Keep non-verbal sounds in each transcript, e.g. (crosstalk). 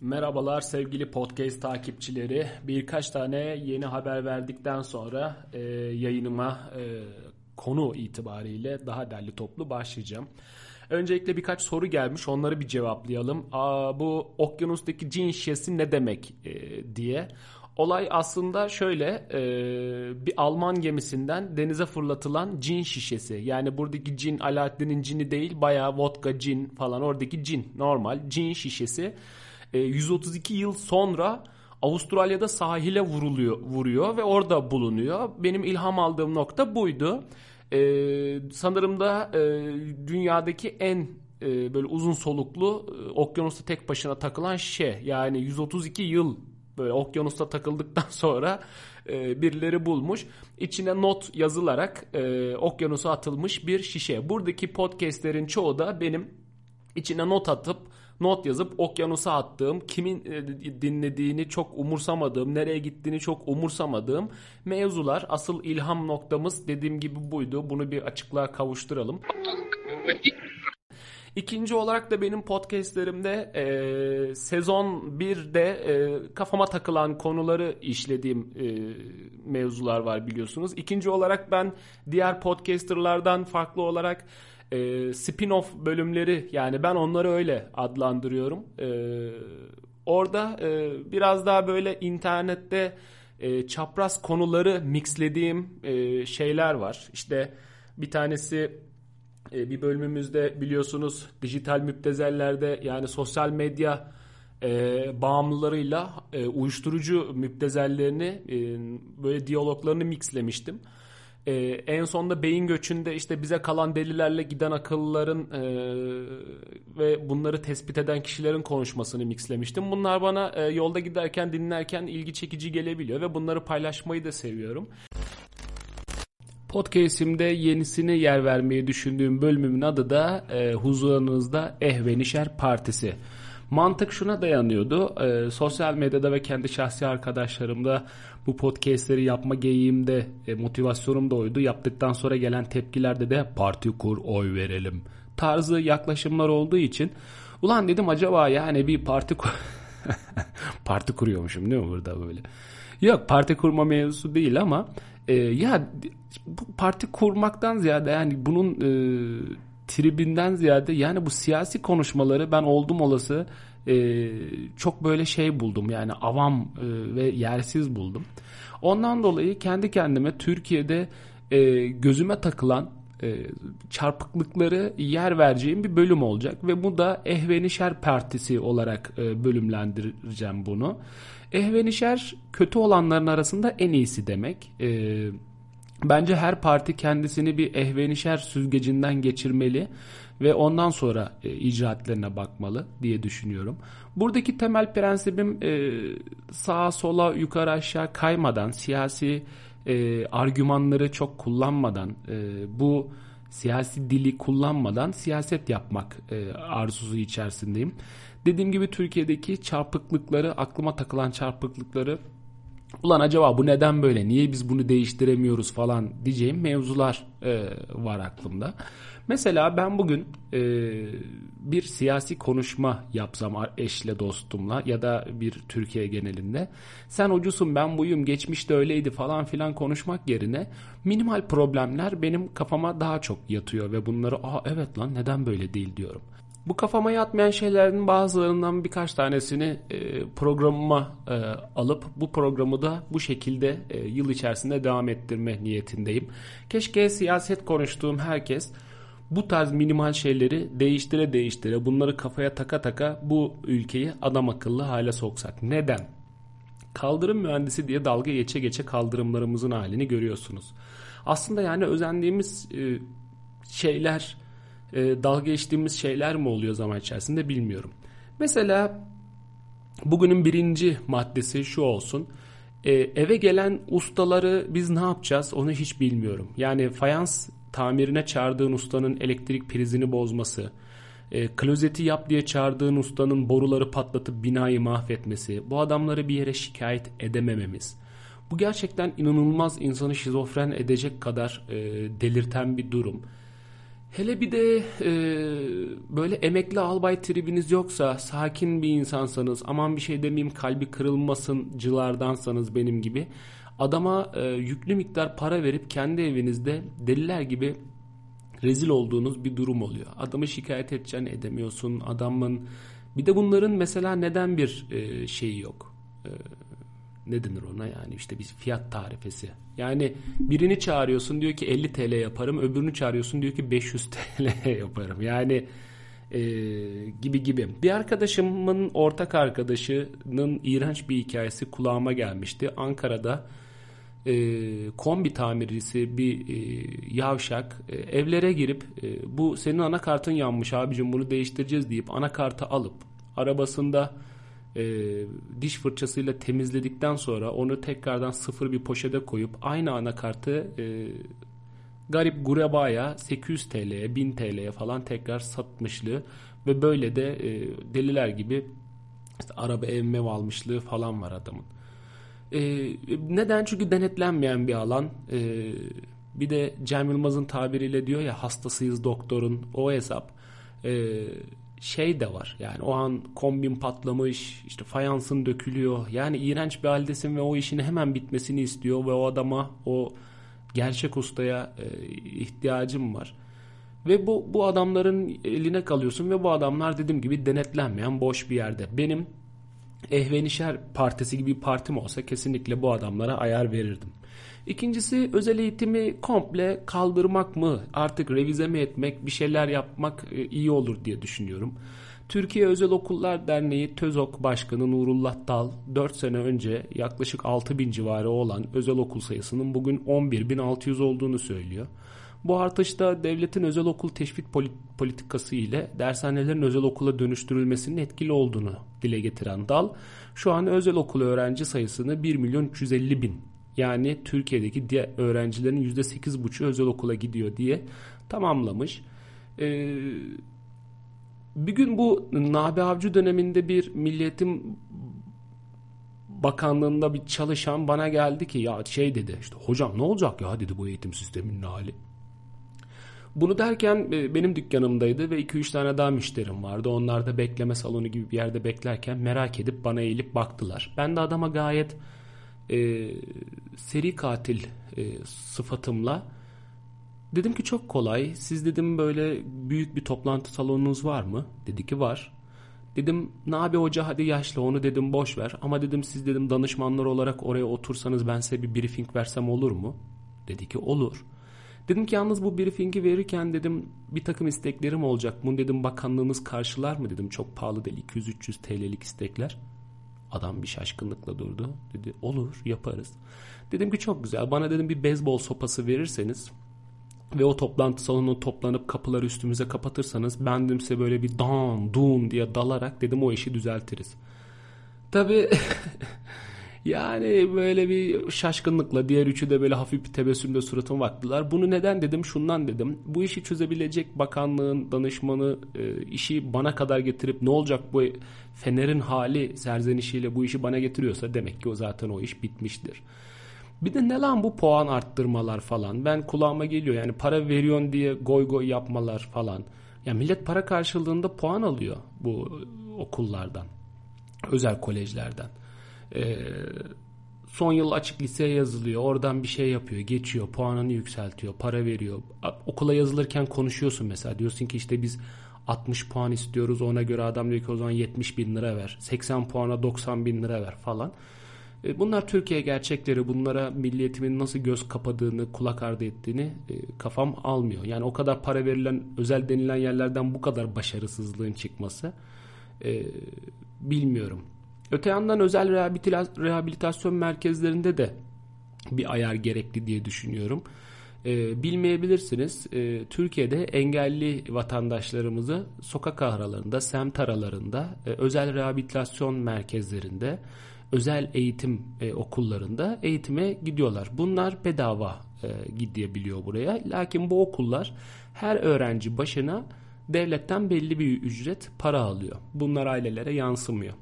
Merhabalar sevgili podcast takipçileri. Birkaç tane yeni haber verdikten sonra e, yayınıma e, konu itibariyle daha derli toplu başlayacağım. Öncelikle birkaç soru gelmiş onları bir cevaplayalım. Aa, bu okyanustaki cin şişesi ne demek e, diye. Olay aslında şöyle e, bir Alman gemisinden denize fırlatılan cin şişesi. Yani buradaki cin Alaaddin'in cini değil bayağı vodka cin falan oradaki cin normal cin şişesi. E, 132 yıl sonra Avustralya'da sahile vuruluyor, vuruyor ve orada bulunuyor. Benim ilham aldığım nokta buydu. E, sanırım da e, dünyadaki en e, böyle uzun soluklu e, okyanusta tek başına takılan şişe. Yani 132 yıl böyle okyanusta takıldıktan (laughs) sonra e, birileri bulmuş. İçine not yazılarak e, okyanusa atılmış bir şişe. Buradaki podcastlerin çoğu da benim içine not atıp not yazıp okyanusa attığım, kimin e, dinlediğini çok umursamadığım, nereye gittiğini çok umursamadığım mevzular. Asıl ilham noktamız dediğim gibi buydu. Bunu bir açıklığa kavuşturalım. İkinci olarak da benim podcastlerimde e, sezon 1'de e, kafama takılan konuları işlediğim e, mevzular var biliyorsunuz. İkinci olarak ben diğer podcasterlardan farklı olarak e, spin-off bölümleri yani ben onları öyle adlandırıyorum. E, orada e, biraz daha böyle internette e, çapraz konuları mixlediğim e, şeyler var. İşte bir tanesi e, bir bölümümüzde biliyorsunuz dijital müptezellerde yani sosyal medya e, bağımlılarıyla e, uyuşturucu müptezellerini e, böyle diyaloglarını mixlemiştim. E, en sonunda beyin göçünde işte bize kalan delilerle giden akıllıların e, ve bunları tespit eden kişilerin konuşmasını mixlemiştim. Bunlar bana e, yolda giderken dinlerken ilgi çekici gelebiliyor ve bunları paylaşmayı da seviyorum. Podcast'imde yenisini yer vermeyi düşündüğüm bölümümün adı da e, huzurunuzda Ehvenişer Partisi. Mantık şuna dayanıyordu. E, sosyal medyada ve kendi şahsi arkadaşlarımda bu podcastleri yapma geyiğimde e, motivasyonum da oydu. Yaptıktan sonra gelen tepkilerde de parti kur oy verelim tarzı yaklaşımlar olduğu için ulan dedim acaba yani bir parti (laughs) parti kuruyormuşum değil mi burada böyle. Yok parti kurma mevzusu değil ama e, ya bu parti kurmaktan ziyade yani bunun e, tribinden ziyade yani bu siyasi konuşmaları ben oldum olası e, çok böyle şey buldum yani avam e, ve yersiz buldum. Ondan dolayı kendi kendime Türkiye'de e, gözüme takılan e, çarpıklıkları yer vereceğim bir bölüm olacak ve bu da Ehvenişer Partisi olarak e, bölümlendireceğim bunu. Ehvenişer kötü olanların arasında en iyisi demek. E, bence her parti kendisini bir ehvenişer süzgecinden geçirmeli ve ondan sonra e, icraatlerine bakmalı diye düşünüyorum. Buradaki temel prensibim e, sağa sola yukarı aşağı kaymadan siyasi e, argümanları çok kullanmadan e, bu siyasi dili kullanmadan siyaset yapmak e, arzusu içerisindeyim. Dediğim gibi Türkiye'deki çarpıklıkları aklıma takılan çarpıklıkları ulan acaba bu neden böyle niye biz bunu değiştiremiyoruz falan diyeceğim mevzular e, var aklımda. Mesela ben bugün e, bir siyasi konuşma yapsam eşle dostumla ya da bir Türkiye genelinde sen ucusun ben buyum geçmişte öyleydi falan filan konuşmak yerine minimal problemler benim kafama daha çok yatıyor ve bunları aa evet lan neden böyle değil diyorum. Bu kafama yatmayan şeylerin bazılarından birkaç tanesini e, programıma e, alıp bu programı da bu şekilde e, yıl içerisinde devam ettirme niyetindeyim. Keşke siyaset konuştuğum herkes bu tarz minimal şeyleri değiştire değiştire bunları kafaya taka taka bu ülkeyi adam akıllı hale soksak. Neden? Kaldırım mühendisi diye dalga geçe geçe kaldırımlarımızın halini görüyorsunuz. Aslında yani özendiğimiz e, şeyler e, dalga geçtiğimiz şeyler mi oluyor zaman içerisinde bilmiyorum. Mesela bugünün birinci maddesi şu olsun. E, eve gelen ustaları biz ne yapacağız onu hiç bilmiyorum. Yani fayans tamirine çağırdığın ustanın elektrik prizini bozması, e, klozeti yap diye çağırdığın ustanın boruları patlatıp binayı mahvetmesi, bu adamları bir yere şikayet edemememiz. Bu gerçekten inanılmaz insanı şizofren edecek kadar e, delirten bir durum. Hele bir de e, böyle emekli albay tribiniz yoksa, sakin bir insansanız, aman bir şey demeyeyim kalbi kırılmasın cılardansanız benim gibi adama e, yüklü miktar para verip kendi evinizde deliler gibi rezil olduğunuz bir durum oluyor. Adamı şikayet edeceksin edemiyorsun. Adamın bir de bunların mesela neden bir e, şeyi yok? E, ne denir ona yani işte bir fiyat tarifesi. Yani birini çağırıyorsun diyor ki 50 TL yaparım. Öbürünü çağırıyorsun diyor ki 500 (laughs) TL yaparım. Yani e, gibi gibi. Bir arkadaşımın ortak arkadaşının iğrenç bir hikayesi kulağıma gelmişti. Ankara'da e, kombi tamircisi bir e, yavşak e, evlere girip e, bu senin anakartın yanmış abicim bunu değiştireceğiz deyip anakartı alıp arabasında e, diş fırçasıyla temizledikten sonra onu tekrardan sıfır bir poşete koyup aynı anakartı e, garip gurebaya 800 TL'ye 1000 TL'ye falan tekrar satmışlığı ve böyle de e, deliler gibi işte araba ev mev almışlığı falan var adamın. E, neden? Çünkü denetlenmeyen bir alan. E, bir de Cem Yılmaz'ın tabiriyle diyor ya hastasıyız doktorun o hesap. E, şey de var. Yani o an kombin patlamış, işte fayansın dökülüyor. Yani iğrenç bir haldesin ve o işin hemen bitmesini istiyor ve o adama o gerçek ustaya e, ihtiyacım var. Ve bu bu adamların eline kalıyorsun ve bu adamlar dediğim gibi denetlenmeyen boş bir yerde. Benim Ehvenişer Partisi gibi bir partim olsa kesinlikle bu adamlara ayar verirdim. İkincisi özel eğitimi komple kaldırmak mı artık revize mi etmek bir şeyler yapmak e, iyi olur diye düşünüyorum. Türkiye Özel Okullar Derneği TÖZOK Başkanı Nurullah Dal 4 sene önce yaklaşık 6 bin civarı olan özel okul sayısının bugün 11.600 olduğunu söylüyor. Bu artışta devletin özel okul teşvik politikası ile dershanelerin özel okula dönüştürülmesinin etkili olduğunu dile getiren Dal, şu an özel okul öğrenci sayısını 1 milyon 350 bin yani Türkiye'deki diğer öğrencilerin %8,5'u özel okula gidiyor diye tamamlamış. Ee, bir gün bu Nabi Avcı döneminde bir Milliyetim Bakanlığında bir çalışan bana geldi ki ya şey dedi işte hocam ne olacak ya dedi bu eğitim sisteminin hali. Bunu derken e, benim dükkanımdaydı ve 2-3 tane daha müşterim vardı. Onlar da bekleme salonu gibi bir yerde beklerken merak edip bana eğilip baktılar. Ben de adama gayet e, seri katil e, sıfatımla dedim ki çok kolay. Siz dedim böyle büyük bir toplantı salonunuz var mı? Dedi ki var. Dedim Nabi Hoca hadi yaşlı onu dedim boş ver. Ama dedim siz dedim danışmanlar olarak oraya otursanız ben size bir briefing versem olur mu? Dedi ki olur. Dedim ki yalnız bu briefingi verirken dedim bir takım isteklerim olacak. Bunu dedim bakanlığınız karşılar mı dedim. Çok pahalı değil 200-300 TL'lik istekler. Adam bir şaşkınlıkla durdu. Dedi olur yaparız. Dedim ki çok güzel. Bana dedim bir beyzbol sopası verirseniz ve o toplantı salonuna toplanıp kapıları üstümüze kapatırsanız ben dedim size böyle bir dan dun diye dalarak dedim o işi düzeltiriz. Tabi (laughs) yani böyle bir şaşkınlıkla diğer üçü de böyle hafif bir tebessümle suratıma baktılar. Bunu neden dedim şundan dedim. Bu işi çözebilecek bakanlığın danışmanı e, işi bana kadar getirip ne olacak bu Fener'in hali serzenişiyle bu işi bana getiriyorsa demek ki o zaten o iş bitmiştir. Bir de ne lan bu puan arttırmalar falan. Ben kulağıma geliyor yani para veriyorsun diye goy goy yapmalar falan. Ya millet para karşılığında puan alıyor bu okullardan. Özel kolejlerden. Ee, son yıl açık liseye yazılıyor. Oradan bir şey yapıyor. Geçiyor. Puanını yükseltiyor. Para veriyor. Okula yazılırken konuşuyorsun mesela. Diyorsun ki işte biz 60 puan istiyoruz. Ona göre adam diyor ki o zaman 70 bin lira ver. 80 puana 90 bin lira ver falan. E, bunlar Türkiye gerçekleri. Bunlara milliyetimin nasıl göz kapadığını, kulak ardı ettiğini e, kafam almıyor. Yani o kadar para verilen, özel denilen yerlerden bu kadar başarısızlığın çıkması e, bilmiyorum. Öte yandan özel rehabilitasyon merkezlerinde de bir ayar gerekli diye düşünüyorum. E, bilmeyebilirsiniz. E, Türkiye'de engelli vatandaşlarımızı sokak aralarında, semt aralarında, e, özel rehabilitasyon merkezlerinde, özel eğitim e, okullarında eğitime gidiyorlar. Bunlar bedava e, gidebiliyor buraya. Lakin bu okullar her öğrenci başına devletten belli bir ücret para alıyor. Bunlar ailelere yansımıyor.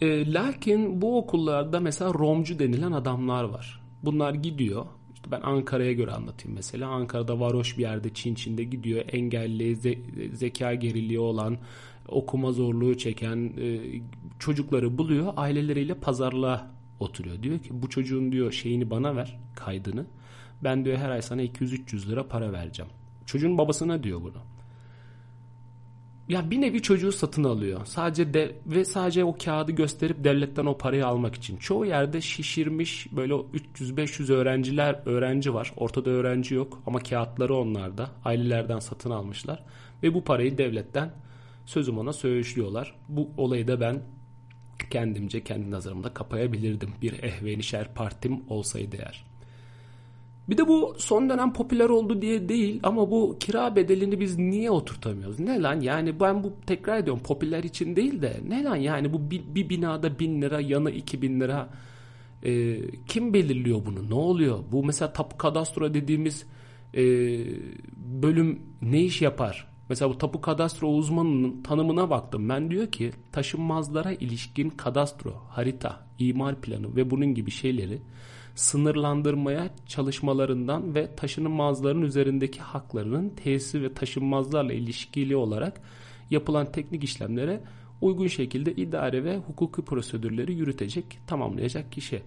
E, lakin bu okullarda mesela Romcu denilen adamlar var. Bunlar gidiyor İşte ben Ankara'ya göre anlatayım mesela. Ankara'da varoş bir yerde Çin Çin'de gidiyor. Engelli, ze- zeka geriliği olan, okuma zorluğu çeken e, çocukları buluyor. Aileleriyle pazarlığa oturuyor. Diyor ki bu çocuğun diyor şeyini bana ver kaydını. Ben diyor her ay sana 200-300 lira para vereceğim. Çocuğun babasına diyor bunu. Ya bir nevi çocuğu satın alıyor. Sadece de ve sadece o kağıdı gösterip devletten o parayı almak için. Çoğu yerde şişirmiş böyle 300-500 öğrenciler öğrenci var. Ortada öğrenci yok ama kağıtları onlarda. Ailelerden satın almışlar ve bu parayı devletten sözüm ona söğüşlüyorlar. Bu olayı da ben kendimce kendi nazarımda kapayabilirdim. Bir ehvenişer partim olsaydı eğer. Bir de bu son dönem popüler oldu diye değil ama bu kira bedelini biz niye oturtamıyoruz? Ne lan yani ben bu tekrar ediyorum popüler için değil de ne lan yani bu bir, bir binada bin lira yanı iki bin lira e, kim belirliyor bunu ne oluyor? Bu mesela tapu kadastro dediğimiz e, bölüm ne iş yapar? Mesela bu tapu kadastro uzmanının tanımına baktım. Ben diyor ki taşınmazlara ilişkin kadastro, harita, imar planı ve bunun gibi şeyleri sınırlandırmaya çalışmalarından ve taşınmazların üzerindeki haklarının tesis ve taşınmazlarla ilişkili olarak yapılan teknik işlemlere uygun şekilde idare ve hukuki prosedürleri yürütecek, tamamlayacak kişi.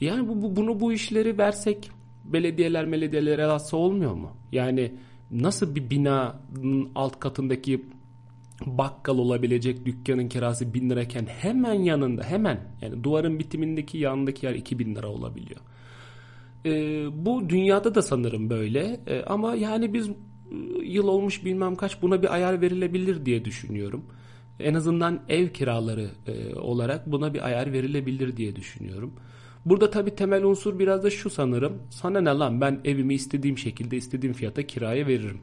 Yani bu, bu bunu bu işleri versek belediyeler belediyelere alsa olmuyor mu? Yani nasıl bir binanın alt katındaki bakkal olabilecek dükkanın kirası bin lirayken hemen yanında hemen yani duvarın bitimindeki yanındaki yer 2000 lira olabiliyor. E, bu dünyada da sanırım böyle e, ama yani biz yıl olmuş bilmem kaç buna bir ayar verilebilir diye düşünüyorum. En azından ev kiraları e, olarak buna bir ayar verilebilir diye düşünüyorum. Burada tabii temel unsur biraz da şu sanırım. Sana ne lan ben evimi istediğim şekilde istediğim fiyata kiraya veririm.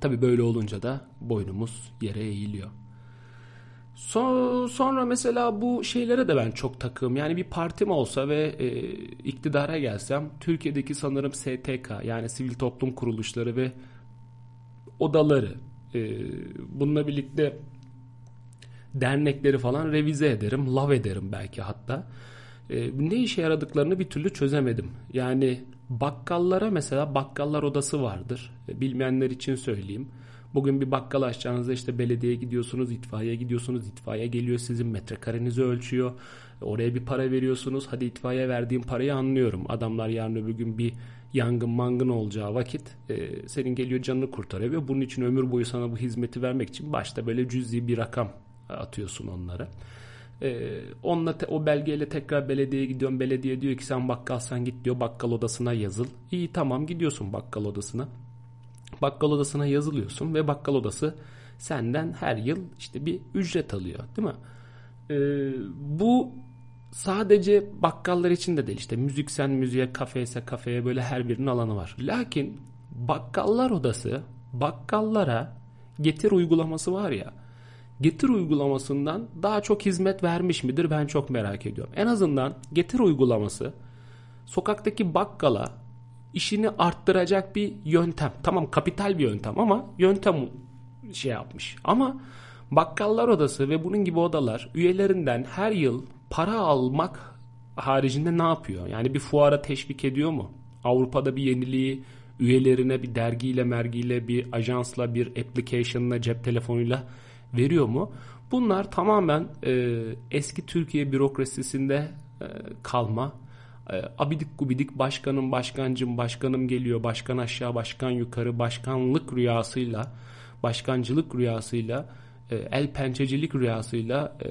Tabii böyle olunca da boynumuz yere eğiliyor. So, sonra mesela bu şeylere de ben çok takığım. Yani bir partim olsa ve e, iktidara gelsem Türkiye'deki sanırım STK yani sivil toplum kuruluşları ve odaları e, bununla birlikte dernekleri falan revize ederim, lav ederim belki hatta. E, ne işe yaradıklarını bir türlü çözemedim. Yani bakkallara mesela bakkallar odası vardır. E, bilmeyenler için söyleyeyim. Bugün bir bakkal açacağınızda işte belediyeye gidiyorsunuz, itfaiye gidiyorsunuz, itfaiye geliyor sizin metrekarenizi ölçüyor. Oraya bir para veriyorsunuz. Hadi itfaiye verdiğim parayı anlıyorum. Adamlar yarın öbür gün bir yangın mangın olacağı vakit e, senin geliyor canını kurtarıyor ve bunun için ömür boyu sana bu hizmeti vermek için başta böyle cüzi bir rakam atıyorsun onlara. Ee, onunla te, o belgeyle tekrar belediyeye gidiyorum. Belediye diyor ki sen bakkalsan git diyor bakkal odasına yazıl. İyi tamam gidiyorsun bakkal odasına. Bakkal odasına yazılıyorsun ve bakkal odası senden her yıl işte bir ücret alıyor değil mi? Ee, bu sadece bakkallar için de değil işte müziksen müziğe kafe ise kafeye böyle her birinin alanı var. Lakin bakkallar odası bakkallara getir uygulaması var ya Getir uygulamasından daha çok hizmet vermiş midir ben çok merak ediyorum. En azından Getir uygulaması sokaktaki bakkala işini arttıracak bir yöntem. Tamam kapital bir yöntem ama yöntem şey yapmış. Ama bakkallar odası ve bunun gibi odalar üyelerinden her yıl para almak haricinde ne yapıyor? Yani bir fuara teşvik ediyor mu? Avrupa'da bir yeniliği üyelerine bir dergiyle mergiyle bir ajansla bir application'la cep telefonuyla veriyor mu? Bunlar tamamen e, eski Türkiye bürokrasisinde e, kalma. E, abidik gubidik başkanım başkancım başkanım geliyor başkan aşağı başkan yukarı başkanlık rüyasıyla başkancılık rüyasıyla e, el pençecilik rüyasıyla e,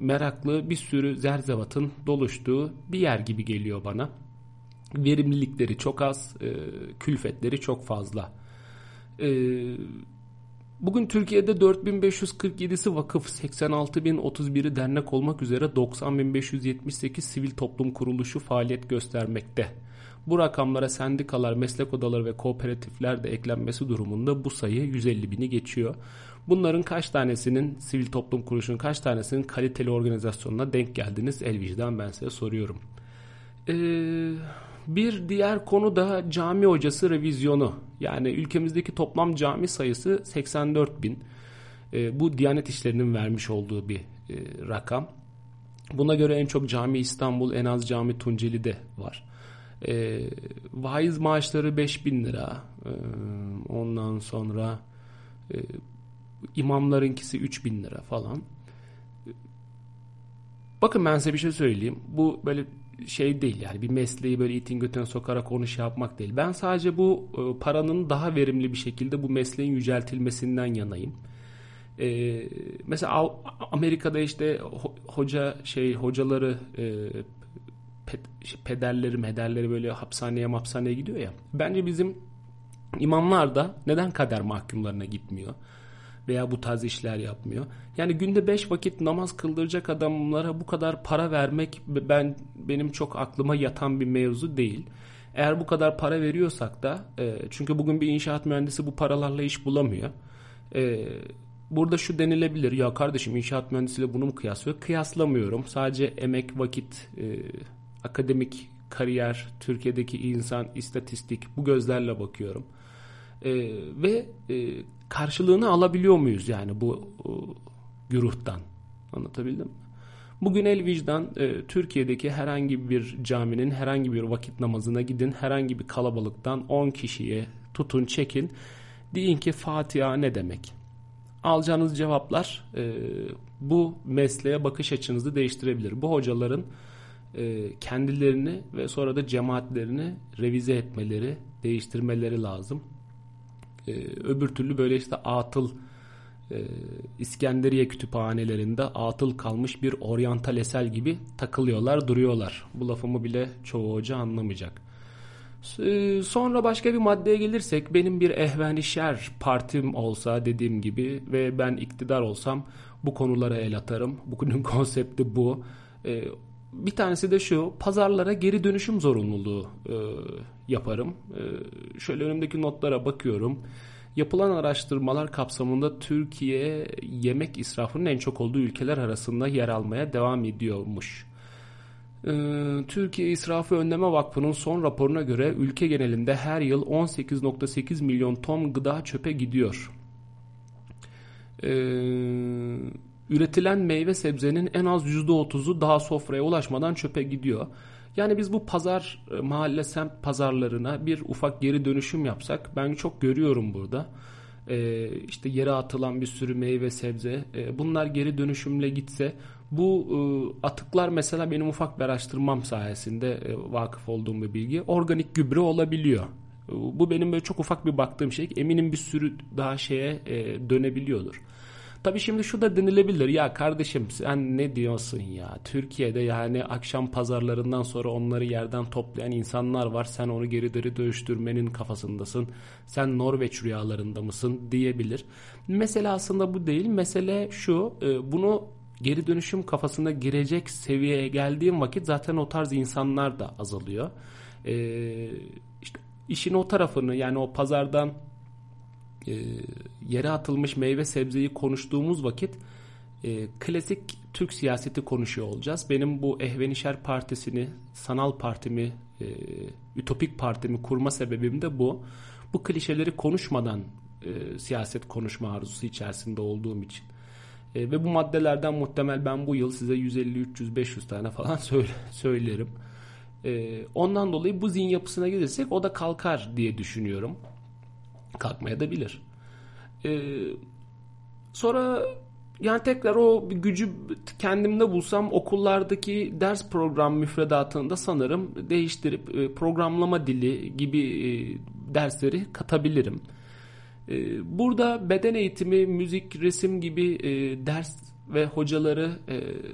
meraklı bir sürü zerzevatın doluştuğu bir yer gibi geliyor bana. Verimlilikleri çok az, e, külfetleri çok fazla. E, Bugün Türkiye'de 4547'si vakıf, 86.031'i dernek olmak üzere 90.578 sivil toplum kuruluşu faaliyet göstermekte. Bu rakamlara sendikalar, meslek odaları ve kooperatifler de eklenmesi durumunda bu sayı 150 bini geçiyor. Bunların kaç tanesinin sivil toplum kuruluşunun kaç tanesinin kaliteli organizasyonuna denk geldiniz? El vicdan ben size soruyorum. Eee bir diğer konu da cami hocası revizyonu. Yani ülkemizdeki toplam cami sayısı 84 bin. E, bu Diyanet İşleri'nin vermiş olduğu bir e, rakam. Buna göre en çok cami İstanbul, en az cami Tunceli'de var. E, vaiz maaşları 5000 lira. E, ondan sonra e, imamlarınkisi 3000 lira falan. Bakın ben size bir şey söyleyeyim. Bu böyle şey değil yani bir mesleği böyle itin götüne sokarak onu şey yapmak değil. Ben sadece bu e, paranın daha verimli bir şekilde bu mesleğin yüceltilmesinden yanayım. Ee, mesela Amerika'da işte hoca şey hocaları e, pederleri mederleri böyle hapishaneye hapishaneye gidiyor ya. Bence bizim imamlar da neden kader mahkumlarına gitmiyor? Veya bu tarz işler yapmıyor. Yani günde beş vakit namaz kıldıracak adamlara bu kadar para vermek ben benim çok aklıma yatan bir mevzu değil. Eğer bu kadar para veriyorsak da e, çünkü bugün bir inşaat mühendisi bu paralarla iş bulamıyor. E, burada şu denilebilir ya kardeşim inşaat mühendisiyle bunu mu kıyaslıyor? Kıyaslamıyorum. Sadece emek, vakit, e, akademik kariyer, Türkiye'deki insan, istatistik bu gözlerle bakıyorum. E, ve e, karşılığını alabiliyor muyuz yani bu e, güruhtan? Anlatabildim mi? Bugün el vicdan e, Türkiye'deki herhangi bir caminin herhangi bir vakit namazına gidin. Herhangi bir kalabalıktan 10 kişiye tutun çekin. Deyin ki Fatiha ne demek? Alacağınız cevaplar e, bu mesleğe bakış açınızı değiştirebilir. Bu hocaların e, kendilerini ve sonra da cemaatlerini revize etmeleri, değiştirmeleri lazım. E, öbür türlü böyle işte atıl e, İskenderiye kütüphanelerinde atıl kalmış bir oryantal esel gibi takılıyorlar, duruyorlar. Bu lafımı bile çoğu hoca anlamayacak. E, sonra başka bir maddeye gelirsek benim bir ehveni partim olsa dediğim gibi ve ben iktidar olsam bu konulara el atarım. Bugünün (laughs) konsepti bu. E, bir tanesi de şu pazarlara geri dönüşüm zorunluluğu e, yaparım. E, şöyle önümdeki notlara bakıyorum. Yapılan araştırmalar kapsamında Türkiye yemek israfının en çok olduğu ülkeler arasında yer almaya devam ediyormuş. Ee, Türkiye İsrafı Önleme Vakfı'nın son raporuna göre ülke genelinde her yıl 18.8 milyon ton gıda çöpe gidiyor. Ee, üretilen meyve sebzenin en az %30'u daha sofraya ulaşmadan çöpe gidiyor. Yani biz bu pazar e, mahalle semt pazarlarına bir ufak geri dönüşüm yapsak ben çok görüyorum burada. Ee, işte yere atılan bir sürü meyve sebze e, bunlar geri dönüşümle gitse bu e, atıklar mesela benim ufak bir araştırmam sayesinde e, vakıf olduğum bir bilgi organik gübre olabiliyor. E, bu benim böyle çok ufak bir baktığım şey. Eminim bir sürü daha şeye e, dönebiliyordur. Tabi şimdi şu da denilebilir. Ya kardeşim sen ne diyorsun ya? Türkiye'de yani akşam pazarlarından sonra onları yerden toplayan insanlar var. Sen onu geri deri dönüştürmenin kafasındasın. Sen Norveç rüyalarında mısın diyebilir. Mesele aslında bu değil. Mesele şu e, bunu geri dönüşüm kafasına girecek seviyeye geldiğim vakit zaten o tarz insanlar da azalıyor. E, işte işin o tarafını yani o pazardan e, yere atılmış meyve sebzeyi konuştuğumuz vakit e, klasik Türk siyaseti konuşuyor olacağız. Benim bu Ehvenişer Partisi'ni, sanal partimi, e, ütopik partimi kurma sebebim de bu. Bu klişeleri konuşmadan e, siyaset konuşma arzusu içerisinde olduğum için. E, ve bu maddelerden muhtemel ben bu yıl size 150, 300, 500 tane falan (laughs) söyle, söylerim. E, ondan dolayı bu zihin yapısına gelirsek o da kalkar diye düşünüyorum kalkmaya da bilir. Ee, sonra yani tekrar o gücü kendimde bulsam okullardaki ders program müfredatında sanırım değiştirip e, programlama dili gibi e, dersleri katabilirim. E, burada beden eğitimi, müzik, resim gibi ders ve hocaları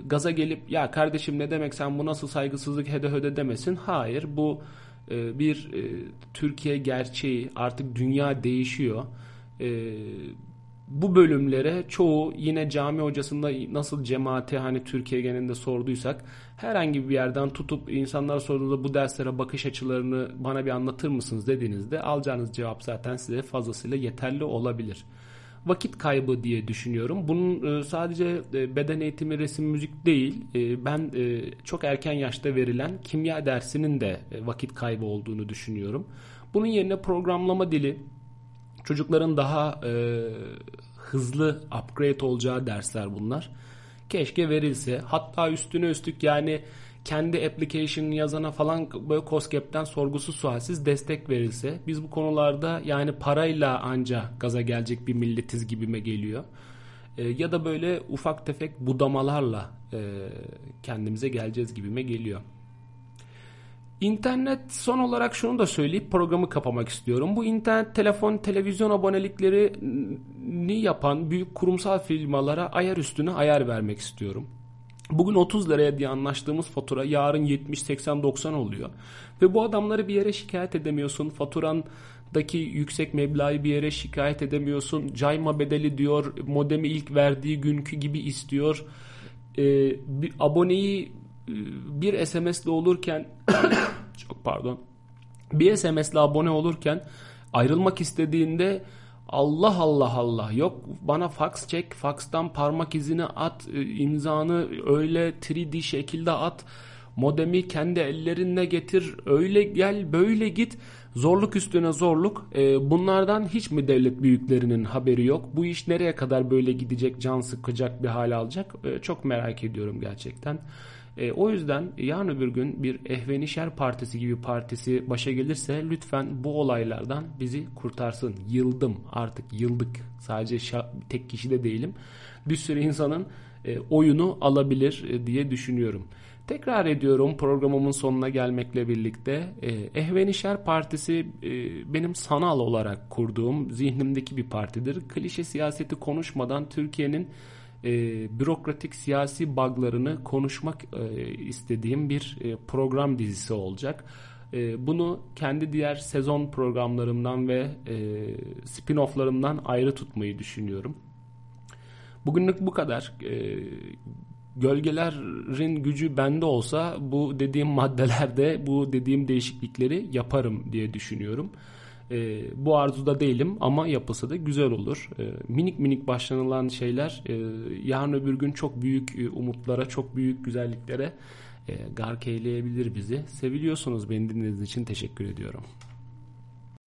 gaza gelip ya kardeşim ne demek sen bu nasıl saygısızlık hede höde demesin. Hayır bu e, bir e, Türkiye gerçeği artık dünya değişiyor. E, bu bölümlere çoğu yine cami hocasında nasıl cemaate hani Türkiye genelinde sorduysak herhangi bir yerden tutup insanlar sorduğunda bu derslere bakış açılarını bana bir anlatır mısınız dediğinizde alacağınız cevap zaten size fazlasıyla yeterli olabilir vakit kaybı diye düşünüyorum. Bunun e, sadece e, beden eğitimi, resim, müzik değil. E, ben çok erken yaşta verilen kimya dersinin de vakit kaybı olduğunu düşünüyorum. Bunun yerine programlama dili, çocukların daha hızlı upgrade olacağı dersler bunlar. Keşke verilse. Hatta üstüne üstlük yani kendi application'ını yazana falan böyle COSGAP'ten sorgusuz sualsiz destek verilse biz bu konularda yani parayla anca gaza gelecek bir milletiz gibime geliyor. E, ya da böyle ufak tefek budamalarla e, kendimize geleceğiz gibime geliyor. İnternet son olarak şunu da söyleyip programı kapamak istiyorum. Bu internet, telefon, televizyon aboneliklerini yapan büyük kurumsal firmalara ayar üstüne ayar vermek istiyorum. Bugün 30 liraya diye anlaştığımız fatura yarın 70, 80, 90 oluyor. Ve bu adamları bir yere şikayet edemiyorsun. Faturandaki yüksek meblağı bir yere şikayet edemiyorsun. Cayma bedeli diyor. Modemi ilk verdiği günkü gibi istiyor. Ee, bir aboneyi e, bir SMS'le olurken (coughs) çok pardon bir SMS'le abone olurken ayrılmak istediğinde Allah Allah Allah. Yok bana fax çek faxtan parmak izini at e, imzanı öyle 3D şekilde at. Modemi kendi ellerinle getir öyle gel böyle git. Zorluk üstüne zorluk. E, bunlardan hiç mi devlet büyüklerinin haberi yok? Bu iş nereye kadar böyle gidecek can sıkacak bir hal alacak? E, çok merak ediyorum gerçekten. E, o yüzden yarın öbür gün bir Ehvenişer Partisi gibi partisi başa gelirse lütfen bu olaylardan bizi kurtarsın. Yıldım artık yıldık. Sadece tek kişi de değilim. Bir sürü insanın e, oyunu alabilir e, diye düşünüyorum. Tekrar ediyorum programımın sonuna gelmekle birlikte e, Ehvenişer Partisi e, benim sanal olarak kurduğum zihnimdeki bir partidir. Klişe siyaseti konuşmadan Türkiye'nin e, bürokratik siyasi buglarını konuşmak e, istediğim bir e, program dizisi olacak. E, bunu kendi diğer sezon programlarımdan ve e, spin-off'larımdan ayrı tutmayı düşünüyorum. Bugünlük bu kadar. E, gölgelerin gücü bende olsa bu dediğim maddelerde bu dediğim değişiklikleri yaparım diye düşünüyorum. E, bu arzuda değilim ama yapılsa da güzel olur. E, minik minik başlanılan şeyler e, yarın öbür gün çok büyük e, umutlara, çok büyük güzelliklere e, gark eyleyebilir bizi. Seviliyorsunuz beni dinlediğiniz için teşekkür ediyorum.